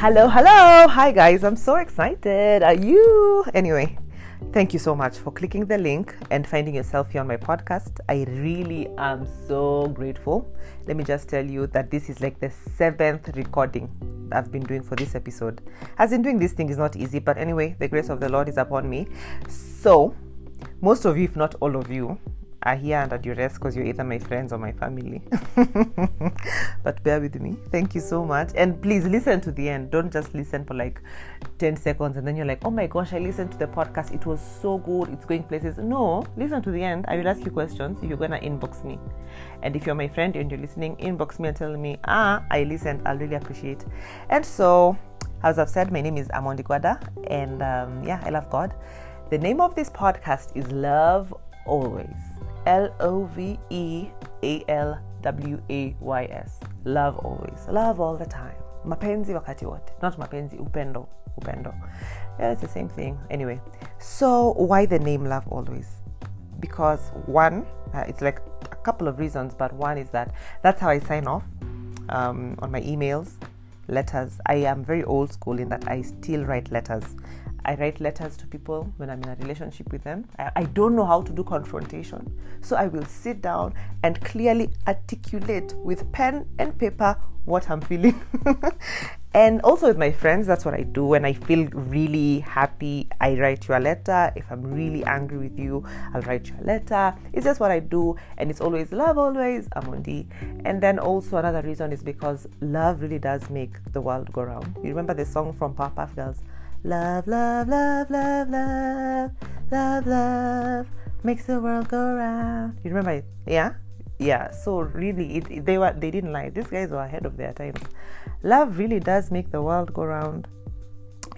Hello, hello. Hi, guys. I'm so excited. Are you? Anyway, thank you so much for clicking the link and finding yourself here on my podcast. I really am so grateful. Let me just tell you that this is like the seventh recording I've been doing for this episode. As in, doing this thing is not easy, but anyway, the grace of the Lord is upon me. So, most of you, if not all of you, are here under duress because you're either my friends or my family. but bear with me. Thank you so much. And please listen to the end. Don't just listen for like 10 seconds and then you're like, oh my gosh, I listened to the podcast. It was so good. It's going places. No, listen to the end. I will ask you questions. You're going to inbox me. And if you're my friend and you're listening, inbox me and tell me, ah, I listened. I'll really appreciate. And so, as I've said, my name is Amondi Guada. And um, yeah, I love God. The name of this podcast is Love Always. L O V E A L W A Y S. Love always. Love all the time. Mapenzi wakati wote. Not mapenzi, upendo. Upendo. Yeah, it's the same thing. Anyway, so why the name Love Always? Because one, uh, it's like a couple of reasons, but one is that that's how I sign off um, on my emails, letters. I am very old school in that I still write letters. I write letters to people when I'm in a relationship with them. I, I, don't know how to do confrontation. So I will sit down and clearly articulate with pen and paper what I'm feeling. and also with my friends, that's what I do. When I feel really happy, I write you a letter. If I'm really angry with you, I'll write you a letter. It's just what I do. And it's always love, always, Amondi. And then also another reason is because love really does make the world go round. You remember the song from Powerpuff Girls? Love, love, love, love, love, love, love makes the world go round. You remember it? Yeah? Yeah. So really it, they were they didn't lie. These guys were ahead of their times. Love really does make the world go round.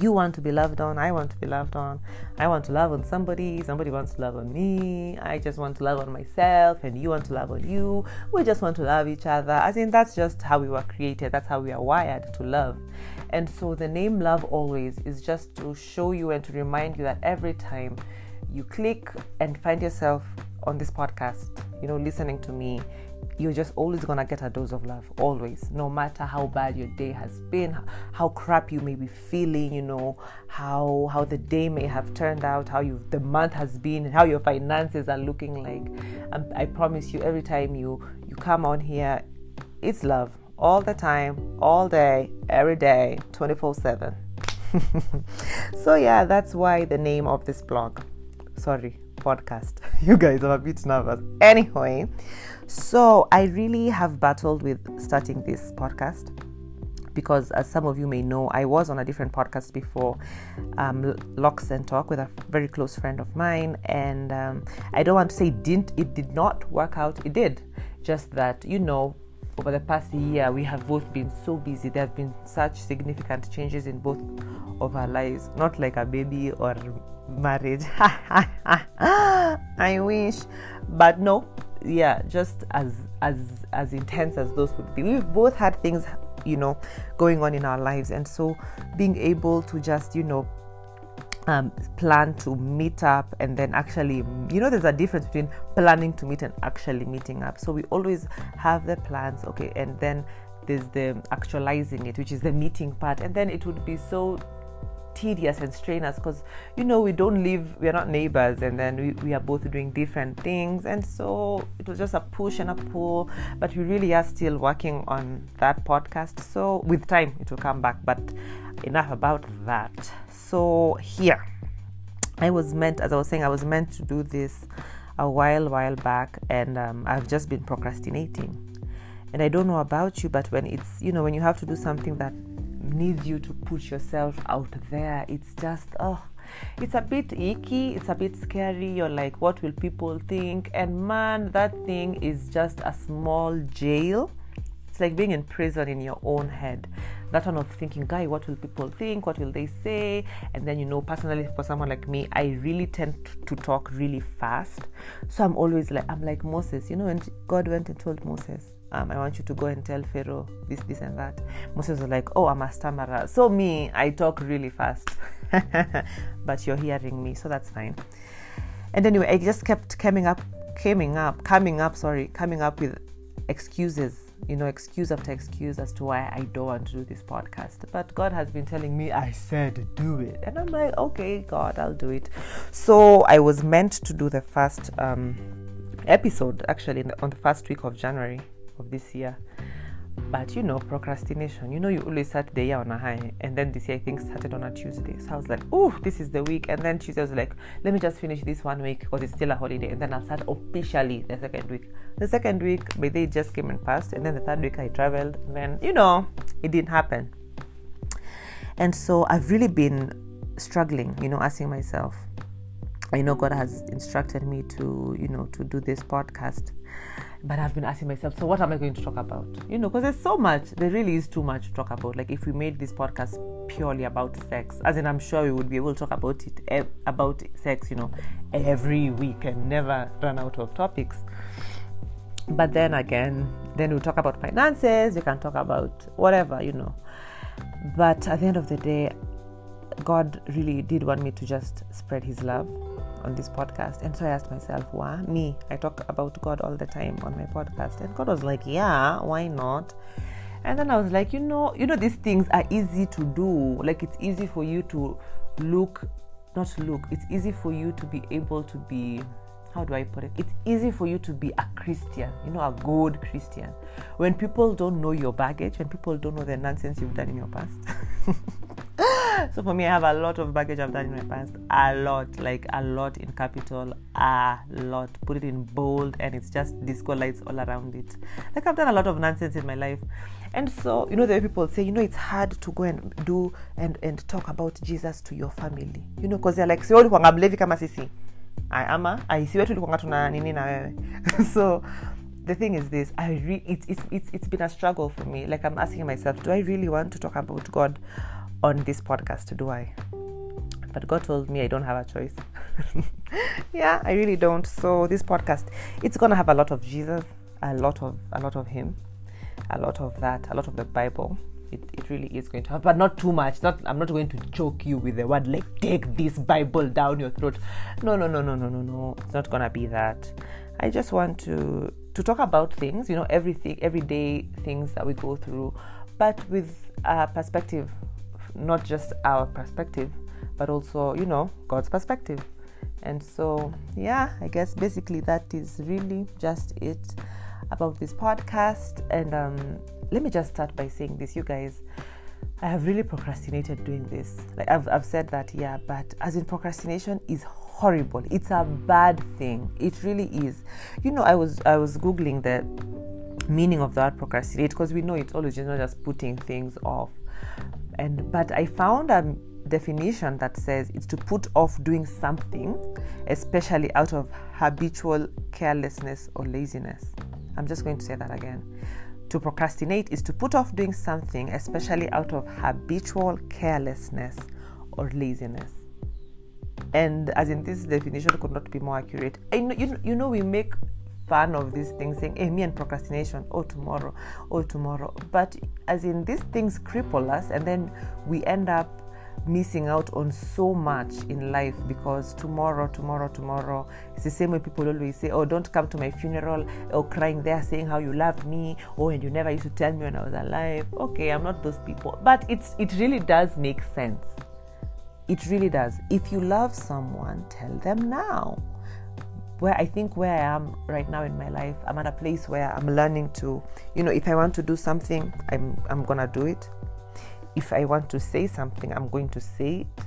You want to be loved on, I want to be loved on. I want to love on somebody, somebody wants to love on me. I just want to love on myself and you want to love on you. We just want to love each other. I think that's just how we were created. That's how we are wired to love. And so the name Love Always is just to show you and to remind you that every time you click and find yourself on this podcast, you know, listening to me, you're just always gonna get a dose of love, always, no matter how bad your day has been, how crap you may be feeling, you know, how how the day may have turned out, how you the month has been, how your finances are looking like. Um, I promise you, every time you you come on here, it's love all the time, all day, every day, 24 7. so, yeah, that's why the name of this blog, sorry, podcast. you guys are a bit nervous. Anyway, so I really have battled with starting this podcast because, as some of you may know, I was on a different podcast before, um, Locks and Talk, with a very close friend of mine, and um, I don't want to say didn't it did not work out. It did, just that you know over the past year, we have both been so busy. There have been such significant changes in both of our lives, not like a baby or marriage. I wish, but no, yeah, just as as as intense as those would be. We've both had things, you know, going on in our lives, and so being able to just, you know, um, plan to meet up and then actually, you know, there's a difference between planning to meet and actually meeting up. So we always have the plans, okay, and then there's the actualizing it, which is the meeting part, and then it would be so tedious and strenuous because you know we don't live we're not neighbors and then we, we are both doing different things. And so it was just a push and a pull but we really are still working on that podcast. So with time it will come back but enough about that. So here i was meant as i was saying i was meant to do this a while while back and um, i've just been procrastinating. And i don't know about you but when it's you know when you have to do something that needs you to put yourself out there. It's just oh it's a bit icky it's a bit scary. You're like what will people think? And man that thing is just a small jail. It's like being in prison in your own head. That one of thinking guy what will people think? What will they say? And then you know personally for someone like me i really tend to talk really fast. So i'm always like i'm like moses you know and god went and told moses um, I want you to go and tell Pharaoh this, this, and that. Moses was like, Oh, I'm a stammerer. So, me, I talk really fast. but you're hearing me, so that's fine. And anyway, I just kept coming up, coming up, coming up, sorry, coming up with excuses you know, excuse after excuse as to why I don't want to do this podcast. But God has been telling me, I said do it. And I'm like, okay, God, I'll do it. So I was meant to do the first um, episode actually on the first week of January of this year. But you know, procrastination. You know, you always start the year on a high, and then this year things started on a Tuesday. So I was like, "Oh, this is the week." And then Tuesday was like, "Let me just finish this one week because it's still a holiday, and then I'll start officially the second week." The second week, my day just came and passed, and then the third week I traveled. And then you know, it didn't happen. And so I've really been struggling, you know, asking myself. I know God has instructed me to, you know, to do this podcast but I've been asking myself, so what am I going to talk about? You know, because there's so much, there really is too much to talk about. Like, if we made this podcast purely about sex, as in, I'm sure we would be able to talk about it, eh, about sex, you know, every week and never run out of topics. But then again, then we'll talk about finances, we can talk about whatever, you know. But at the end of the day, God really did want me to just spread His love on this podcast. And so I asked myself, why me? I talk about God all the time on my podcast. And God was like, yeah, why not? And then I was like, you know, you know, these things are easy to do. Like it's easy for you to look, not look, it's easy for you to be able to be how do I put it? It's easy for you to be a Christian, you know, a good Christian. When people don't know your baggage, when people don't know the nonsense you've done in your past. so for me, I have a lot of baggage I've done in my past. A lot, like a lot in capital, a lot. Put it in bold, and it's just disco lights all around it. Like I've done a lot of nonsense in my life, and so you know the way people say, you know, it's hard to go and do and and talk about Jesus to your family, you know, because they're like, si ulikuwa mlevi kama sisi, ama tulikuwa tuna nini na so the thing is this i re- it's, it's it's it's been a struggle for me. Like i'm asking myself do i really want to talk about god on this podcast, do I? But God told me I don't have a choice. yeah, I really don't. So this podcast, it's gonna have a lot of Jesus, a lot of a lot of Him, a lot of that, a lot of the Bible. It, it really is going to have, but not too much. Not I'm not going to choke you with the word like take this Bible down your throat. No, no, no, no, no, no, no. It's not gonna be that. I just want to to talk about things, you know, everything, everyday things that we go through, but with a perspective not just our perspective, but also, you know, God's perspective. And so, yeah, I guess basically that is really just it about this podcast. And um, let me just start by saying this, you guys. I have really procrastinated doing this. Like I've, I've said that, yeah, but as in procrastination is horrible. It's a bad thing. It really is. You know, I was I was googling the meaning of that procrastinate because we know it's always you know just putting things off and but i found a definition that says it's to put off doing something especially out of habitual carelessness or laziness. I'm just going to say that again. To procrastinate is to put off doing something especially out of habitual carelessness or laziness. And as in this definition could not be more accurate. I know, you, you know we make fun of these things, saying, hey, me and procrastination, oh, tomorrow, oh, tomorrow. But as in, these things cripple us, and then we end up missing out on so much in life because tomorrow, tomorrow, tomorrow. It's the same way people always say, Oh, don't come to my funeral, or crying there saying how you love me, oh, and you never used to tell me when I was alive. Okay, I'm not those people. But it's it really does make sense. It really does. If you love someone, tell them now where I think where I am right now in my life, I'm at a place where I'm learning to, you know, if I want to do something, I'm I'm gonna do it. If I want to say something, I'm going to say it.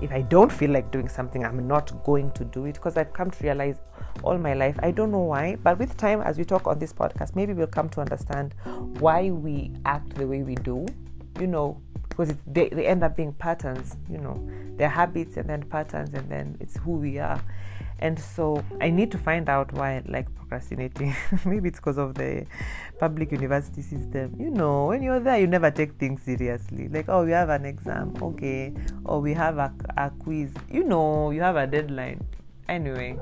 If I don't feel like doing something, I'm not going to do it because I've come to realize all my life. I don't know why, but with time, as we talk on this podcast, maybe we'll come to understand why we act the way we do. You know, because they, they end up being patterns. You know, they're habits and then patterns, and then it's who we are and so i need to find out why i like procrastinating. Maybe it's because of the public university system. You know when you're there you never take things seriously. Like oh we have an exam okay. Or we have a, a quiz. You know you have a deadline. Anyway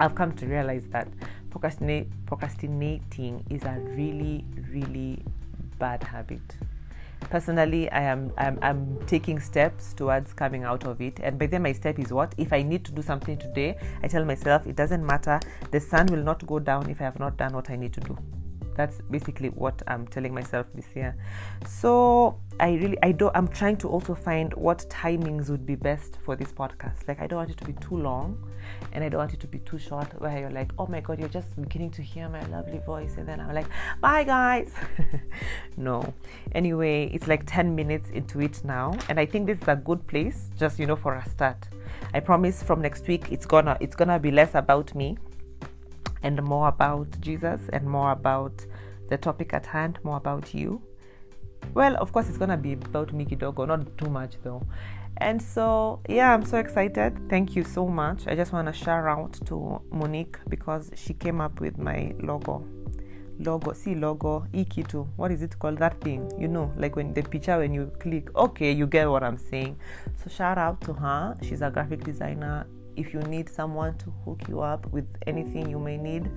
i've come to realize that procrastinate, procrastinating is a really really bad habit personally i am I'm, I'm taking steps towards coming out of it. And by then my step is what? If i need to do something today i tell myself it doesn't matter. The sun will not go down if i have not done what i need to do that's basically what i'm telling myself this year. So i really i don't i'm trying to also find what timings would be best for this podcast. Like i don't want it to be too long and i don't want it to be too short where you're like oh my god you're just beginning to hear my lovely voice. And then i'm like bye guys. No. Anyway it's like 10 minutes into it now and i think this is a good place just you know for a start. I promise from next week it's gonna it's gonna be less about me and more about jesus and more about the topic at hand more about you. Well of course it's gonna be about Mickey Dogo not too much though. And so yeah i'm so excited. Thank you so much. I just want to shout out to monique because she came up with my logo. Logo see logo ikitu. What is it called? That thing. You know like when the picture when you click okay you get what i'm saying. So shout out to her. She's a graphic designer if you need someone to hook you up with anything you may need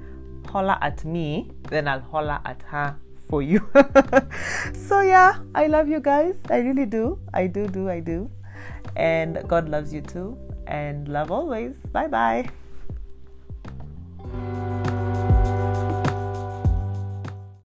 holler at me then i'll holler at her for you. So yeah i love you guys. I really do. I do do i do. And god loves you too. And love always. Bye bye